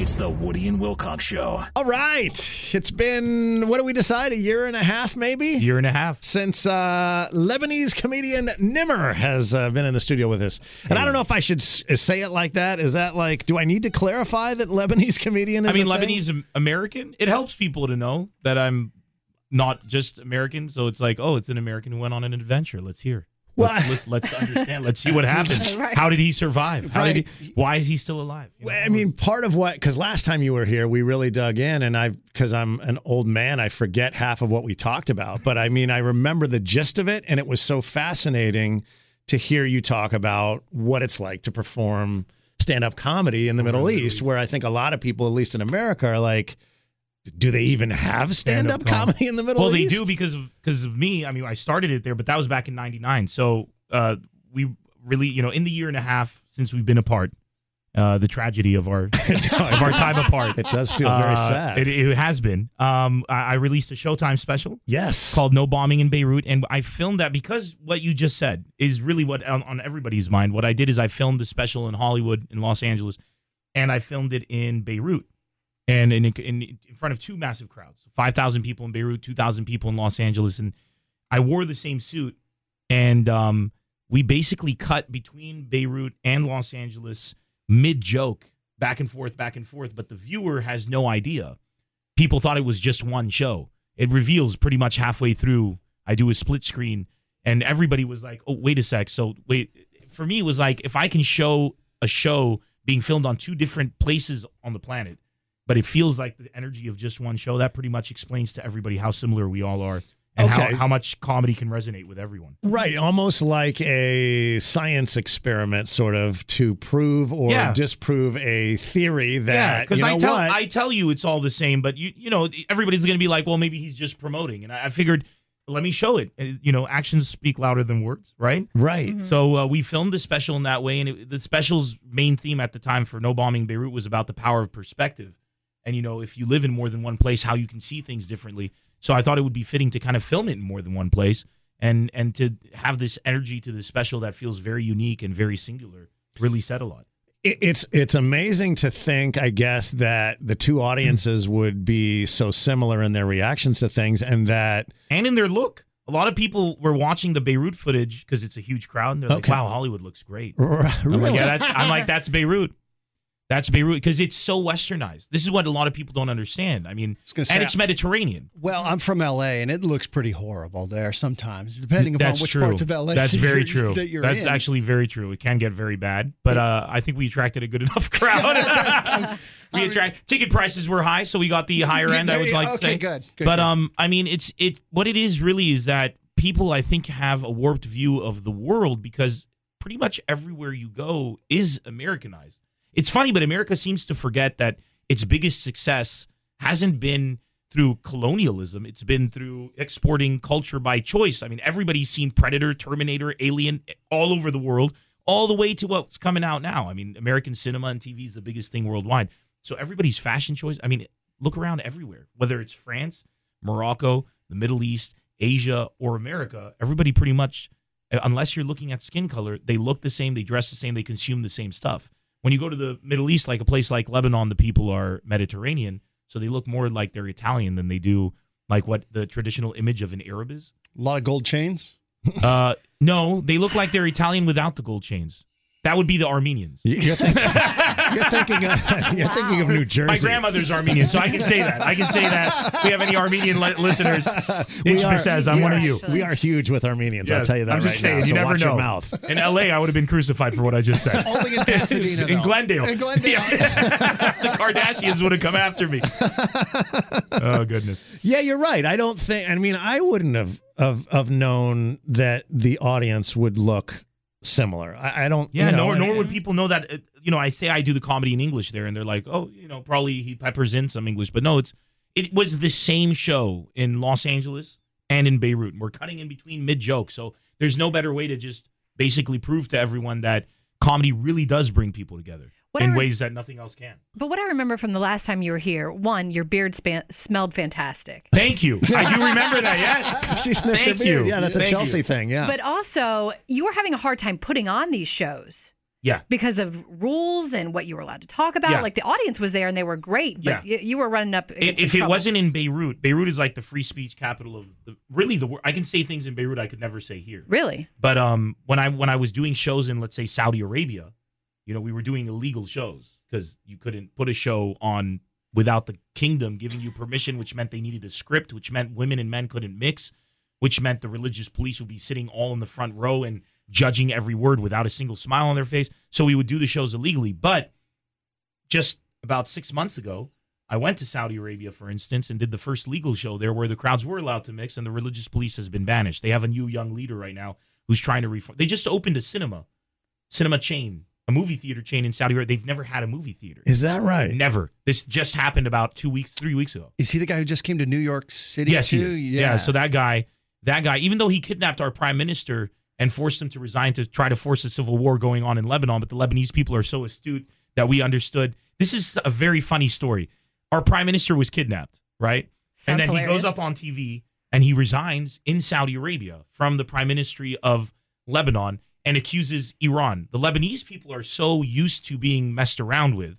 It's the Woody and Wilcox Show. All right. It's been, what do we decide, a year and a half maybe? Year and a half. Since uh, Lebanese comedian Nemr has uh, been in the studio with us. And I don't know if I should say it like that. Is that like, do I need to clarify that Lebanese comedian is I mean, a? Lebanese Am- American. It helps people to know that I'm not just American. So it's like, oh, it's an American who went on an adventure. Let's hear. Well, Let's, let's, let's understand. Let's see what happened. Right. How did he survive? How Right. did he? Why is he still alive? You know, I mean, part of what, because last time you were here, we really dug in, and I, because I'm an old man, I forget half of what we talked about. But I mean, I remember the gist of it, and it was so fascinating to hear you talk about what it's like to perform stand up comedy in the oh, Middle East, where I think a lot of people, at least in America, are like, do they even have stand up comedy in the Middle well, East? Well, they do because of because of me. I mean, I started it there, but that was back in '99. So uh, we really, you know, in the year and a half since we've been apart, uh, the tragedy of our of our time apart. It does feel very Uh, sad. It, it has been. Um, I, I released a Showtime special yes. called "No Bombing in Beirut," and I filmed that because what you just said is really what on, on everybody's mind. What I did is I filmed the special in Hollywood, in Los Angeles, and I filmed it in Beirut, and in in, in front of two massive crowds, five thousand people in Beirut, two thousand people in Los Angeles, and I wore the same suit, and um, we basically cut between Beirut and Los Angeles mid joke, back and forth, back and forth, but the viewer has no idea. People thought it was just one show. It reveals pretty much halfway through. I do a split screen, and everybody was like, "Oh, wait a sec." So wait, for me, it was like if I can show a show being filmed on two different places on the planet, but it feels like the energy of just one show. That pretty much explains to everybody how similar we all are, and Okay. how, how much comedy can resonate with everyone. Right, almost like a science experiment, sort of to prove or Yeah. disprove a theory Yeah, that because you know I tell what? I tell you it's all the same, but you you know everybody's going to be like, well, maybe he's just promoting, and I, I figured let me show it. You know, actions speak louder than words, right? right. So uh, we filmed the special in that way, and it, the special's main theme at the time for No Bombing Beirut was about the power of perspective, and you know, if you live in more than one place, how you can see things differently. So I thought it would be fitting to kind of film it in more than one place, and and to have this energy to the special that feels very unique and very singular. Really said a lot. It's it's amazing to think, I guess, that the two audiences hmm. would be so similar in their reactions to things, and that and in their look. A lot of people were watching the Beirut footage because it's a huge crowd, and they're like, "Wow, Hollywood looks great." really, I'm like, yeah, that's, I'm like, that's Beirut. That's Beirut because it's so westernized. This is what a lot of people don't understand. I mean, say- and it's Mediterranean. Well, I'm from LA, and it looks pretty horrible there sometimes, depending upon That's which true. parts of LA. That's that very true. That That's in. actually very true. It can get very bad, but uh, I think we attracted a good enough crowd. we attract ticket prices were high, so we got the higher end. I would like to okay, say. good, good, but good. um, I mean, it's it. What it is really is that people, I think, have a warped view of the world because pretty much everywhere you go is Americanized. It's funny, but America seems to forget that its biggest success hasn't been through colonialism. It's been through exporting culture by choice. I mean, everybody's seen Predator, Terminator, Alien all over the world, all the way to what's coming out now. I mean, American cinema and TV is the biggest thing worldwide. So everybody's fashion choice. I mean, look around everywhere, whether it's France, Morocco, the Middle East, Asia, or America. Everybody pretty much, unless you're looking at skin color, they look the same, they dress the same, they consume the same stuff. When you go to the Middle East, like a place like Lebanon, the people are Mediterranean, so they look more like they're Italian than they do like what the traditional image of an Arab is. a lot of gold chains. Uh, no, they look like they're Italian without the gold chains. That would be the Armenians. you're thinking, you're thinking, of, you're thinking of New Jersey. My grandmother's Armenian, so I can say that. I can say that. If we have any Armenian li- listeners, We Ishma are- says, I'm one of you. We are huge with Armenians. I'll tell you that I'm just right saying, now. you so never watch know. your mouth. In LA, I would have been crucified for what I just said. Only in Pasadena, In though. Glendale. In Glendale. Yeah. the Kardashians would have come after me. Oh, goodness. Yeah, you're right. I don't think. I mean, I wouldn't have have, have known that the audience would look similar. I, I don't. Yeah, you know, nor and- nor would people know that. You know, I say I do the comedy in English there, and they're like, oh, you know, probably he peppers in some English, but no, it's it was the same show in Los Angeles and in Beirut. And we're cutting in between mid joke, so there's no better way to just basically prove to everyone that comedy really does bring people together in Whatever- ways that nothing else can. But what I remember from the last time you were here, one, your beard span- smelled fantastic. Thank you. I do remember that. Yes, She sniffed Thank her beard. you. Yeah, that's a Thank you. Chelsea thing. Yeah. But also, you were having a hard time putting on these shows Yeah. because of rules and what you were allowed to talk about. Yeah. Like the audience was there and they were great, but Yeah. you, you were running up. If some it trouble. wasn't in Beirut, Beirut is like the free speech capital of the, really the world. I can say things in Beirut I could never say here. really, But um, when I when I was doing shows in let's say Saudi Arabia, you know, we were doing illegal shows because you couldn't put a show on without the kingdom giving you permission, which meant they needed a script, which meant women and men couldn't mix, which meant the religious police would be sitting all in the front row and judging every word without a single smile on their face. So we would do the shows illegally. But just about six months ago, I went to Saudi Arabia, for instance, and did the first legal show there where the crowds were allowed to mix and the religious police has been banished. They have a new young leader right now who's trying to reform. They just opened a cinema, cinema chain, a movie theater chain in Saudi Arabia. They've never had a movie theater. Is that right? Never. This just happened about two weeks, three weeks ago. Is he the guy who just came to New York City? Yes, too? he is. Yeah. So that guy, that guy, even though he kidnapped our prime minister and forced him to resign to try to force a civil war going on in Lebanon, but the Lebanese people are so astute that we understood. This is a very funny story. Our prime minister was kidnapped, right? and Sounds then he goes up on TV and he resigns in Saudi Arabia from the prime ministry of Lebanon and accuses Iran. The Lebanese people are so used to being messed around with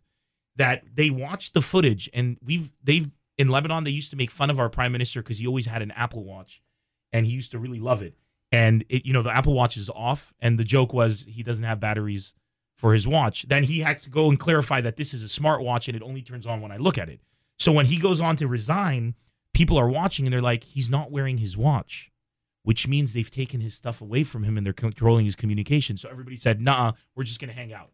that they watch the footage and we've they've in Lebanon they used to make fun of our prime minister because he always had an Apple Watch and he used to really love it. And it, you know the Apple Watch is off and the joke was he doesn't have batteries for his watch. Then he had to go and clarify that this is a smartwatch and it only turns on when I look at it. So when he goes on to resign, people are watching and they're like, he's not wearing his watch, which means they've taken his stuff away from him and they're controlling his communication. So everybody said, nah, we're just going to hang out.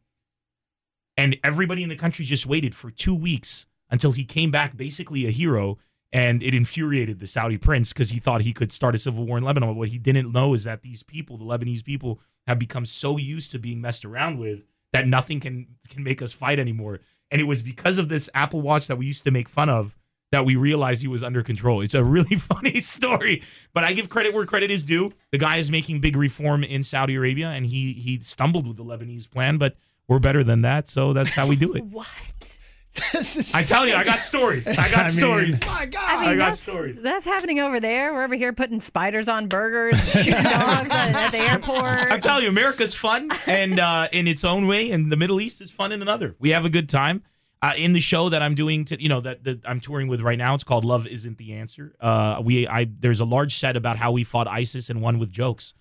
And everybody in the country just waited for two weeks until he came back, basically a hero. And it infuriated the Saudi prince because he thought he could start a civil war in Lebanon. But what he didn't know is that these people, the Lebanese people, have become so used to being messed around with that nothing can can make us fight anymore. And it was because of this Apple Watch that we used to make fun of that we realized he was under control. It's a really funny story, but I give credit where credit is due. The guy is making big reform in Saudi Arabia, and he he stumbled with the Lebanese plan, but we're better than that, so that's how we do it. what? This is- I tell you, I got stories. I got I mean- stories. my God. I mean, I got that's, stories. that's happening over there. We're over here putting spiders on burgers, dogs at the airport. I'm telling you, America's fun and uh, in its own way, and the Middle East is fun in another. We have a good time. Uh, in the show that I'm doing, to, you know, that, that I'm touring with right now, it's called "Love Isn't the Answer." Uh, we, I, there's a large set about how we fought ISIS and won with jokes.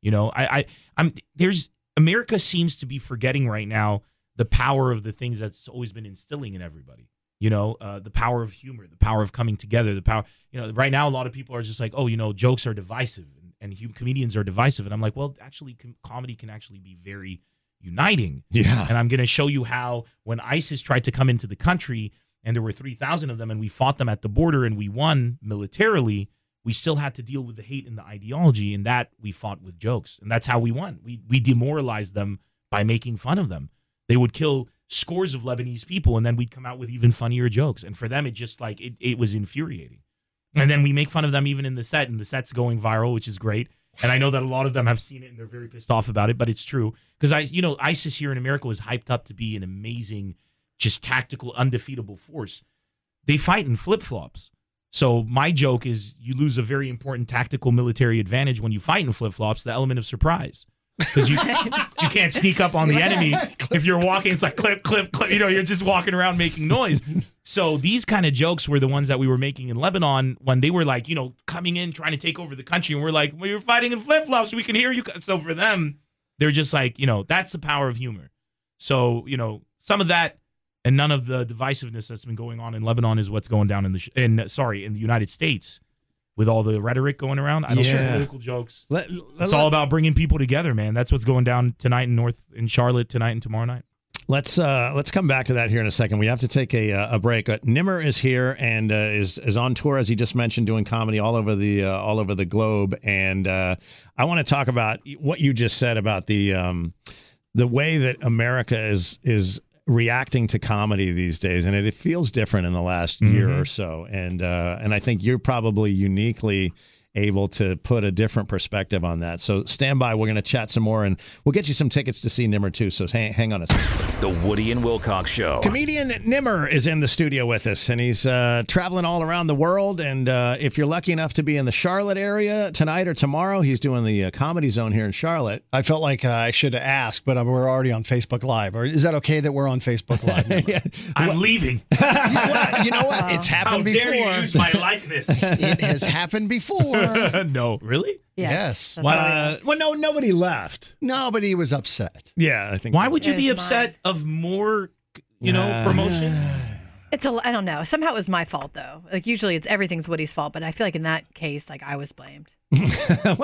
You know, I, I, I'm there's America seems to be forgetting right now the power of the things that's always been instilling in everybody. You know, uh, the power of humor, the power of coming together, the power. You know, right now a lot of people are just like, oh, you know, jokes are divisive and, and hum- comedians are divisive, and I'm like, well, actually, com- comedy can actually be very uniting. Yeah. And I'm going to show you how when ISIS tried to come into the country and there were 3,000 of them and we fought them at the border and we won militarily, we still had to deal with the hate and the ideology and that we fought with jokes. And that's how we won. We we demoralized them by making fun of them. They would kill scores of Lebanese people and then we'd come out with even funnier jokes. And for them it just like it, it was infuriating. And then we make fun of them even in the set and the set's going viral, which is great. And I know that a lot of them have seen it and they're very pissed off about it, but it's true because I, you know, ISIS here in America was hyped up to be an amazing, just tactical, undefeatable force. They fight in flip flops. So my joke is you lose a very important tactical military advantage when you fight in flip flops. The element of surprise because you you can't sneak up on the enemy if you're walking. It's like clip, clip, clip. You know, you're just walking around making noise. So these kind of jokes were the ones that we were making in Lebanon when they were like, you know, coming in trying to take over the country, and we're like, well, you're fighting in flip flops. We can hear you. So for them, they're just like, you know, that's the power of humor. So you know, some of that and none of the divisiveness that's been going on in Lebanon is what's going down in the sh- in sorry in the United States with all the rhetoric going around. I don't share political jokes. Let- It's let- all about bringing people together, man. That's what's going down tonight in North in Charlotte tonight and tomorrow night. Let's uh, let's come back to that here in a second. We have to take a, uh, a break. Uh, Nemr is here and uh, is is on tour as he just mentioned, doing comedy all over the uh, all over the globe. And uh, I want to talk about what you just said about the um, the way that America is is reacting to comedy these days, and it, it feels different in the last year Mhm. or so. And uh, and I think you're probably uniquely able to put a different perspective on that. So stand by. We're going to chat some more, and we'll get you some tickets to see Nemr too. So hang, hang on a second. The Woody and Wilcox Show. Comedian Nemr is in the studio with us, and he's uh, traveling all around the world. And uh, if you're lucky enough to be in the Charlotte area tonight or tomorrow, he's doing the uh, Comedy Zone here in Charlotte. I felt like uh, I should ask, but uh, we're already on Facebook Live. Or is that okay that we're on Facebook Live? yeah. I'm leaving. you, know what? You know what? It's How happened dare before. you use my likeness? it has happened before. no, really? Yes. that's Well, uh, well, no, nobody left. No, but he was upset. Yeah, I think. Why would you be Here's upset of more, you know, Nah. promotion? It's a. I don't know. Somehow it was my fault though. Like usually it's everything's Woody's fault, but I feel like in that case, like I was blamed. well,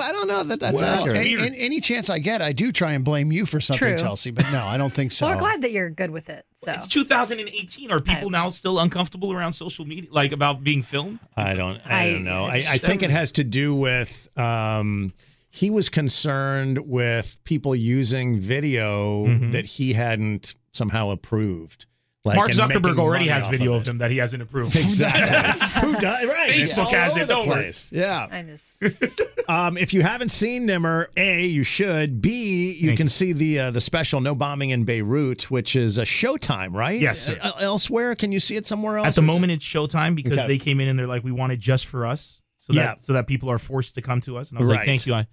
I don't know that that's well, accurate. and, and any chance I get, I do try and blame you for something, True. Chelsea. But no, I don't think so. Well, we're glad that you're good with it. So It's 2018. Are people now still uncomfortable around social media, like about being filmed? I don't. I, I- don't know. I, it's I think it has to do with. Um, he was concerned with people using video Mhm. that he hadn't somehow approved. Like Mark Zuckerberg already has video of of him that he hasn't approved. Exactly. Who does? Right. Facebook It's all has it, the don't worry. place. Yeah. I just Um, if you haven't seen Nemr, A, you should. B, you Thank can see the uh, the special No Bombing in Beirut, which is a Showtime, right? Yes, sir. Uh, elsewhere, can you see it somewhere else? At the Or is it- moment, it's Showtime because Okay. they came in and they're like, "We want it just for us," so Yeah. that so that people are forced to come to us. And I was Right. like, "Thank you, I,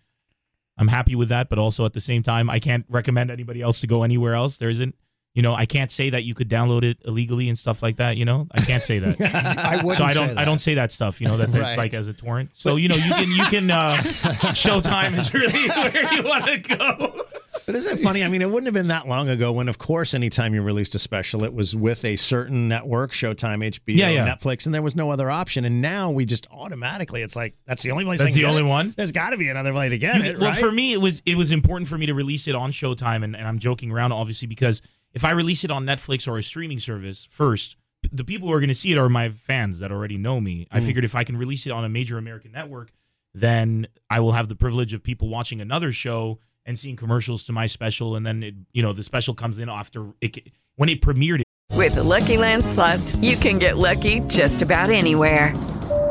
I'm happy with that." But also at the same time, I can't recommend anybody else to go anywhere else. There isn't, you know, I can't say that you could download it illegally and stuff like that. You know, I can't say that. I wouldn't so I don't that. I don't say that stuff. You know that that's Right. like as a torrent. So you know you can you can uh, Showtime is really where you want to go. But isn't it funny? I mean, it wouldn't have been that long ago when, of course, anytime you released a special, it was with a certain network, Showtime, HBO, Yeah, yeah. Netflix, and there was no other option. And now we just automatically, it's like, that's the only place I That's can the get only it. one? There's got to be another way to get You- it, well, right? for me, it was it was important for me to release it on Showtime, and, and I'm joking around, obviously, because if I release it on Netflix or a streaming service first, the people who are going to see it are my fans that already know me. I Mm. figured if I can release it on a major American network, then I will have the privilege of people watching another show and seeing commercials to my special, and then it, you know the special comes in after it when it premiered. With the Lucky Land slots, you can get lucky just about anywhere.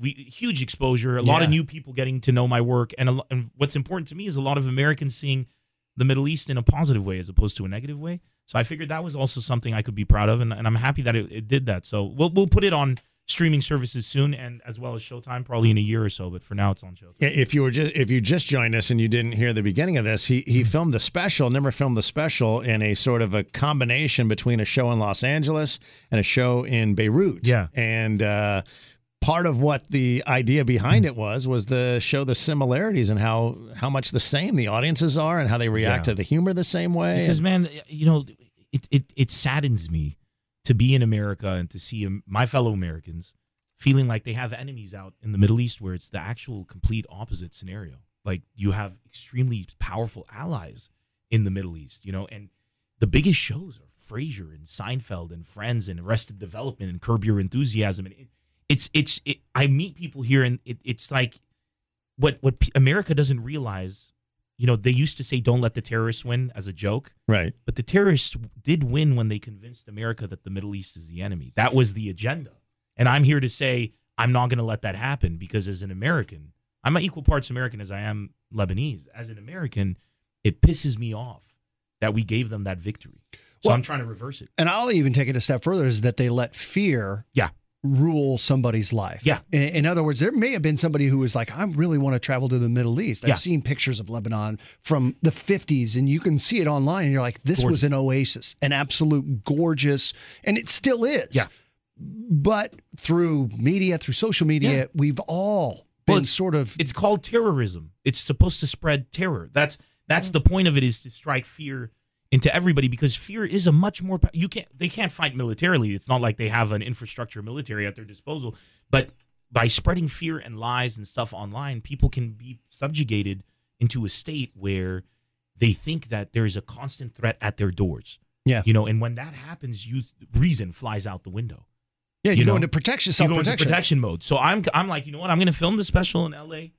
we huge exposure. A lot of new people getting to know my work, and, a, and what's important to me is a lot of Americans seeing the Middle East in a positive way as opposed to a negative way. So I figured that was also something I could be proud of, and, and I'm happy that it, it did that. So we'll we'll put it on streaming services soon, and as well as Showtime, probably in a year or so. But for now, it's on Showtime. If you were just if you just joined us and you didn't hear the beginning of this, he he Mm-hmm. filmed the special. Nemr filmed the special in a sort of a combination between a show in Los Angeles and a show in Beirut. Yeah. and uh, part of what the idea behind it was was to show the similarities and how how much the same the audiences are and how they react Yeah. to the humor the same way. Because man, you know, it, it it saddens me to be in America and to see my fellow Americans feeling like they have enemies out in the Middle East, where it's the actual complete opposite scenario. Like you have extremely powerful allies in the Middle East, you know, and the biggest shows are Frasier and Seinfeld and Friends and Arrested Development and Curb Your Enthusiasm, and it, it's it's it, I meet people here and it, it's like what what P- America doesn't realize. You know, they used to say "Don't let the terrorists win" as a joke, right. but the terrorists did win when they convinced America that the Middle East is the enemy. That was the agenda. And I'm here to say I'm not going to let that happen because as an American, I'm an equal parts American as I am Lebanese. As an American, it pisses me off that we gave them that victory. So Well- I'm trying to reverse it. And I'll even take it a step further is that they let fear Yeah. Rule somebody's life. Yeah. In, in other words, there may have been somebody who was like, I really want to travel to the Middle East. I've Yeah. seen pictures of Lebanon from the 50s, and you can see it online, and you're like, this was an oasis, an absolute gorgeous, and it still is. Yeah. But through media, through social media, Yeah. we've all been Well, sort of. It's called terrorism. It's supposed to spread terror. That's that's the point of it is to strike fear into everybody because fear is a much more you can't they can't fight militarily. It's not like they have an infrastructure military at their disposal, but by spreading fear and lies and stuff online, people can be subjugated into a state where they think that there is a constant threat at their doors. Yeah. You know, and when that happens, you reason flies out the window. yeah, you, you go know, into protection, You self go protection. protection mode. So I'm I'm like, you know what? I'm going to film the special in L.A.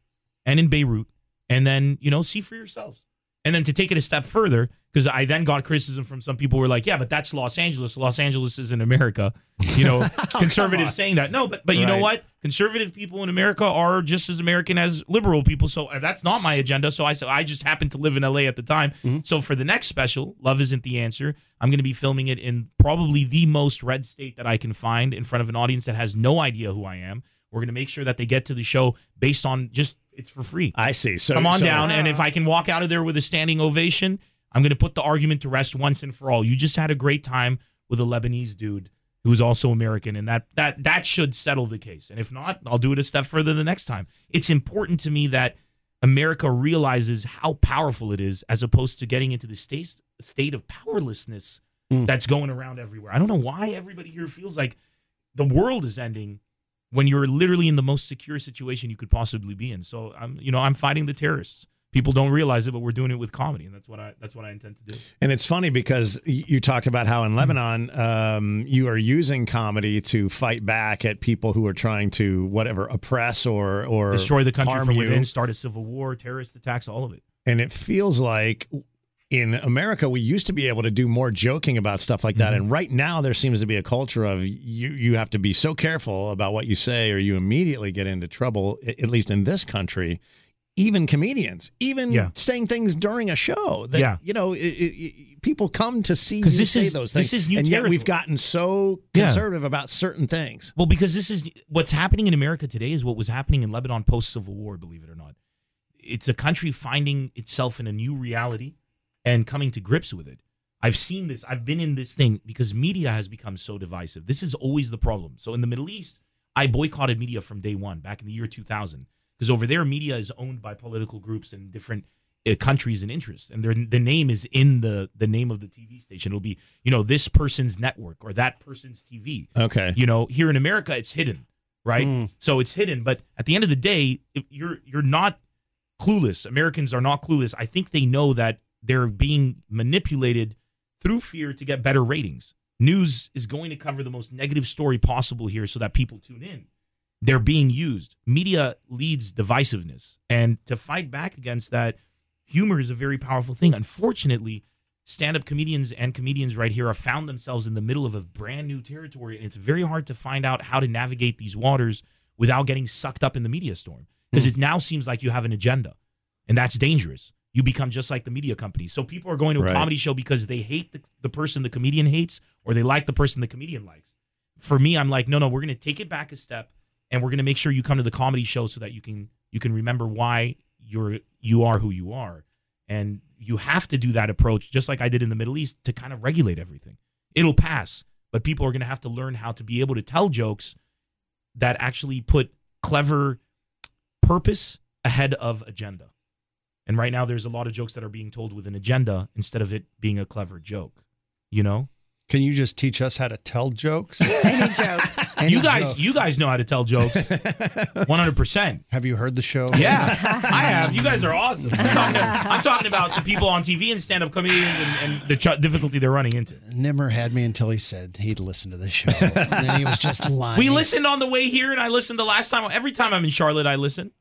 and in Beirut, and then you know see for yourselves. And then to take it a step further, because I then got criticism from some people who were like, yeah, but that's Los Angeles. Los Angeles is in America. You know, oh, conservatives saying that. No, but but you know what? Conservative people in America are just as American as liberal people. So that's not my agenda. So I said I just happened to live in LA at the time. Mm-hmm. So for the next special, Love Isn't the Answer, I'm going to be filming it in probably the most red state that I can find in front of an audience that has no idea who I am. We're going to make sure that they get to the show based on just it's for free. I see. So Come on so- down, and if I can walk out of there with a standing ovation, I'm going to put the argument to rest once and for all. You just had a great time with a Lebanese dude who's also American, and that that that should settle the case. And if not, I'll do it a step further the next time. It's important to me that America realizes how powerful it is, as opposed to getting into the state state of powerlessness mm. that's going around everywhere. I don't know why everybody here feels like the world is ending when you're literally in the most secure situation you could possibly be in. So I'm, you know, I'm fighting the terrorists. People don't realize it, but we're doing it with comedy, and that's what I that's what I intend to do. And it's funny because you talked about how in Lebanon um, you are using comedy to fight back at people who are trying to whatever oppress or or Destroy the country from you. within, start a civil war, terrorist attacks, all of it. And it feels like in America we used to be able to do more joking about stuff like that, mm-hmm. and right now there seems to be a culture of you you have to be so careful about what you say or you immediately get into trouble. At least in this country. Even comedians, even Yeah. saying things during a show that Yeah. you know, it, it, people come to see you say is- those this is new and yet we've gotten so Yeah. conservative about certain things. Well, because this is what's happening in America today is what was happening in Lebanon post Civil War, believe it or not. It's a country finding itself in a new reality and coming to grips with it. I've seen this. I've been in this thing because media has become so divisive. This is always the problem. So in the Middle East, I boycotted media from day one back in the year 2000 because over there, media is owned by political groups and different uh, countries and interests, and their the name is in the the name of the TV station. It'll be you know this person's network or that person's TV. Okay, You know, here in America, it's hidden, right? So it's hidden. But at the end of the day, if you're you're not clueless. Americans are not clueless. I think they know that they're being manipulated through fear to get better ratings. News is going to cover the most negative story possible here so that people tune in. They're being used. Media leads divisiveness. And to fight back against that, humor is a very powerful thing. Unfortunately, stand up comedians and comedians right here have found themselves in the middle of a brand new territory. And it's very hard to find out how to navigate these waters without getting sucked up in the media storm. Because hmm. it now seems like you have an agenda. And that's dangerous. You become just like the media companies. So people are going to a Right. comedy show because they hate the, the person the comedian hates or they like the person the comedian likes. For me, I'm like, no, no, we're going to take it back a step and we're going to make sure you come to the comedy show so that you can you can remember why you're you are who you are. And you have to do that approach just like I did in the Middle East to kind of regulate everything. It'll pass, but people are going to have to learn how to be able to tell jokes that actually put clever purpose ahead of agenda. And right now, there's a lot of jokes that are being told with an agenda instead of it being a clever joke. You know, Can you just teach us how to tell jokes? Any joke. Any you guys, joke. you guys know how to tell jokes, 100. percent Have you heard the show? Yeah, I have. You guys are awesome. I'm talking, I'm talking about the people on TV and stand-up comedians and, and the ch- difficulty they're running into. Nemr had me until he said he'd listen to the show. and then he was just lying. We listened on the way here, and I listened the last time. Every time I'm in Charlotte, I listen.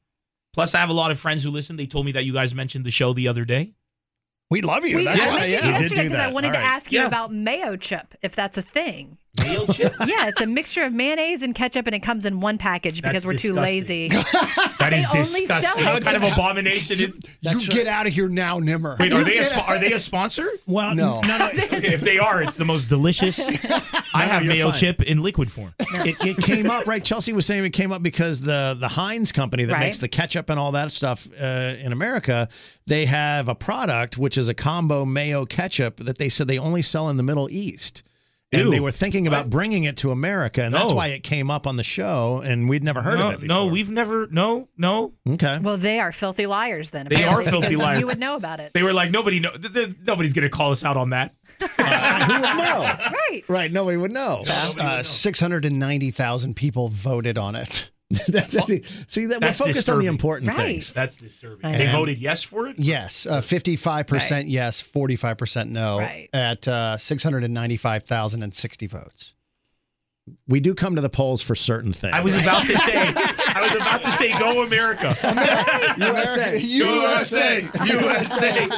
Plus, I have a lot of friends who listen. They told me that you guys mentioned the show the other day. We love you. We That's I why. Yeah. You did do because I wanted All to ask you Yeah. about Mayochup, if that's a thing. Mayochup? Yeah, it's a mixture of mayonnaise and ketchup, and it comes in one package because That's we're too lazy. That is They only sell disgusting. it. What kind of abomination is? you get out of here now, Nemr. Wait, are they a spo- are they a sponsor? Well, No. no, no. If they are, it's the most delicious. I have you're mayo fine. chip in liquid form. it, it came up right. Chelsea was saying it came up because the the Heinz company that Right. makes the ketchup and all that stuff uh, in America, they have a product which is a combo mayo ketchup that they said they only sell in the Middle East. And Ew. they were thinking about bringing it to America, and that's why it came up on the show, and we'd never heard no, of it. no, we've never. No, no. okay. well, they are filthy liars. Then They are filthy liars. You would know about it, They were like nobody. Know, th- th- nobody's gonna call us out on that. Who would know? right? Right, nobody would know. Uh, 690,000 people voted on it. That's, see, see that That's we're focused on the important Right. things. That's disturbing. I They know. voted yes for it. Yes, uh, 55% yes, 45% no Right. at uh, 695,060 votes. we do come to the polls for certain things. I was about to say. I was about to say, go America. USA. USA. USA.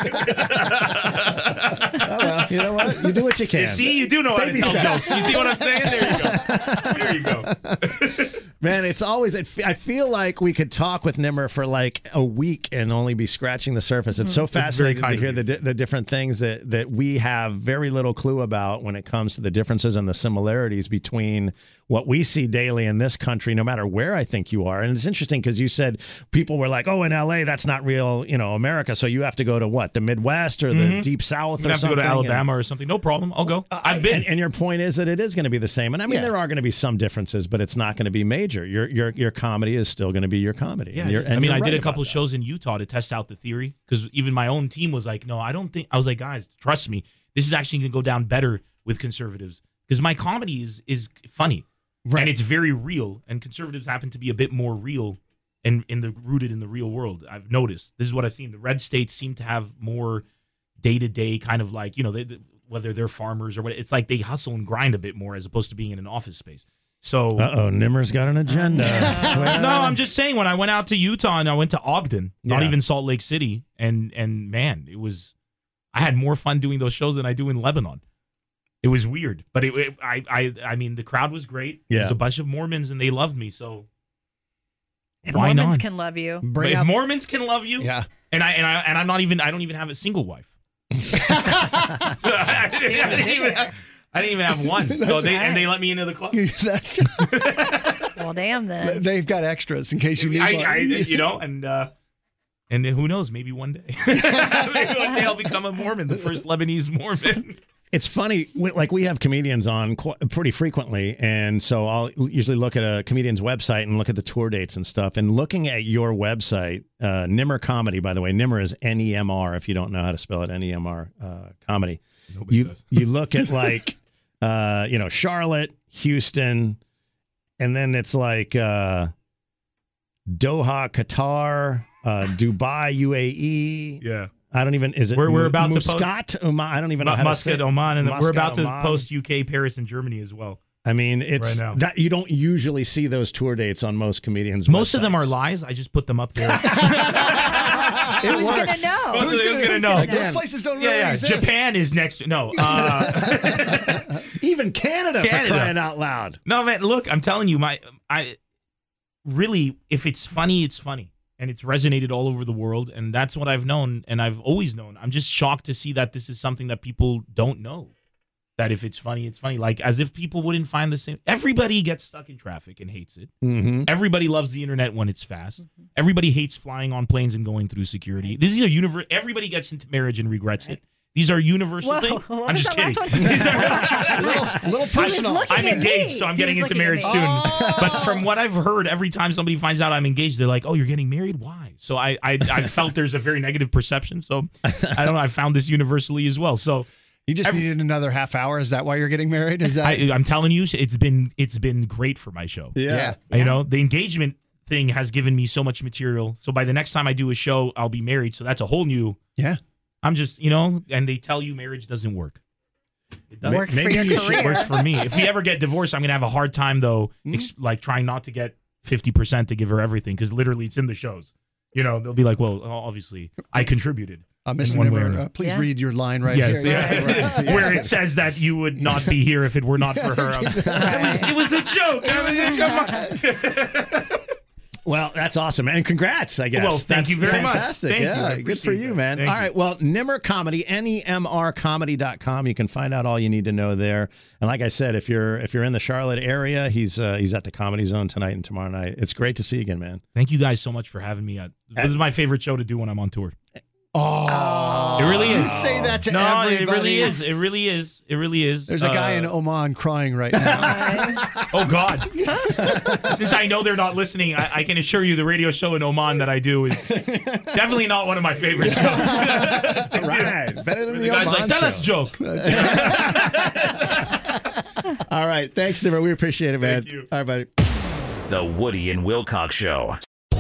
Oh, well, you know what? You do what you can. You see, you do know how to tell steps. jokes. You see what I'm saying? There you go. There you go. Man, it's always. I feel like we could talk with Nemr for like a week and only be scratching the surface. It's so very fascinating to hear the di- the different things that that we have very little clue about when it comes to the differences and the similarities between what we see daily in this country, no matter where I think you are. And it's interesting because you said people were like, "Oh, in L.A., that's not real, you know, America." So you have to go to what the Midwest or the mm-hmm. Deep South You or have to go something. to and- Alabama or something. No problem. I'll go. Uh, I've been. and, and your point is that it is going to be the same. And I mean, Yeah. there are going to be some differences, but it's not going to be major. Your your your comedy is still going to be your comedy. Yeah, And you're- I mean, I right did a couple shows in Utah to test out the theory because even my own team was like, "No, I don't think." I was like, "Guys, trust me, this is actually going to go down better with conservatives because my comedy is is funny Right. and it's very real, and conservatives happen to be a bit more real and in the rooted in the real world. I've noticed this is what I've seen. The red states seem to have more day to day kind of like you know they, they- whether they're farmers or what. It's like they hustle and grind a bit more as opposed to being in an office space. So Uh oh, Nemr's got an agenda. No, I'm just saying when I went out to Utah and I went to Ogden, not even Salt Lake City, and and man, it was I had more fun doing those shows than I do in Lebanon. It was weird, but it, it- I I I mean the crowd was great. Yeah. There's a bunch of Mormons and they loved me, so If Why Mormons not? can love you, but Bring if out, Mormons can love you, yeah. and I and I and I'm not even I don't even have a single wife. So I, didn't, I didn't even have, I didn't even have one. So they and they let me into the club. That's, well, damn then. they've got extras in case you need I, one. I, you know, and uh, and who knows? Maybe one day, maybe one day I'll become a Mormon, the first Lebanese Mormon. It's funny, we- like we have comedians on qu- pretty frequently, and so I'll usually look at a comedian's website and look at the tour dates and stuff. And looking at your website, uh, Nemr Comedy, by the way, Nemr is N E M R. If you don't know how to spell it, N E M R uh, Comedy. Nobody you does. you look at like, uh, you know, Charlotte, Houston, and then it's like uh, Doha, Qatar, uh, Dubai, UAE. Yeah, I don't even. Is it? We're- we're about to post- Muscat, Oman? I don't even know how to say Muscat. Oman, and Muscat, we're about to Oman. post UK, Paris, and Germany as well. I mean, it's Right now. that you don't usually see those tour dates on most comedians. Most of them are lies. I just put them up there. It Who's works. gonna know? Most of them gonna know. Again, Those places don't really Yeah, yeah. exist. Japan is next. No, uh, Even Canada, Canada. for crying out loud. no, man. Look, I'm telling you, my, I really, if it's funny, it's funny, and it's resonated all over the world, and that's what I've known, and I've always known. I'm just shocked to see that this is something that people don't know. That if it's funny, it's funny. Like as if people wouldn't find the same. Everybody gets stuck in traffic and hates it. Mm-hmm. Everybody loves the internet when it's fast. Everybody hates flying on planes and going through security. This is a universe. Everybody gets into marriage and regrets it. These are universal Whoa, things. what I'm just kidding. These are- little, little personal. I'm engaged, so I'm getting into marriage me. soon. But oh. from what I've heard, every time somebody finds out I'm engaged, they're like, "Oh, you're getting married? Why?" So I I, I felt there's a very negative perception. So I don't know. I found this universally as well. So You just Every- needed another half hour. Is that why you're getting married? Is that? I, I'm telling you, it's been it's been great for my show. yeah. You know, the engagement thing has given me so much material. So by the next time I do a show, I'll be married. So that's a whole new. Yeah. I'm just, you know, and they tell you marriage doesn't work. It doesn't. Works for Maybe your career. It works for me. If we ever get divorced, I'm gonna have a hard time though, ex- like trying not to get fifty percent to give her everything because literally it's in the shows. You know, they'll be like, "Well, obviously, I contributed." Uh, Mr. in one way or Nemr, another. uh, please Yeah. read your line right yes, here. yes. where it says that you would not be here if it were not for her. Um, it, was, it was a joke. It was a joke. Well, that's awesome, and congrats, I guess. Well, thank That's you very much. fantastic. Thank you. Yeah, I good for you, that. man. Thank all you. right, well, Nemr Comedy, N-E-M-R-comedy.com. You can find out all you need to know there. And like I said, if you're if you're in the Charlotte area, he's uh, he's at the Comedy Zone tonight and tomorrow night. It's great to see you again, man. Thank you guys so much for having me. Uh, This is my favorite show to do when I'm on tour. Oh, It really is. You say that to no, everybody. it really is. It really is. It really is. There's a guy Uh, in Oman crying right now. Oh God! Since I know they're not listening, I, I can assure you the radio show in Oman that I do is definitely not one of my favorite shows. All right, better than the the, guy's Oman like, "Tell us show." joke. All right, thanks, Nemr. We appreciate it, man. Thank you. All right, buddy. The Woody and Wilcox Show.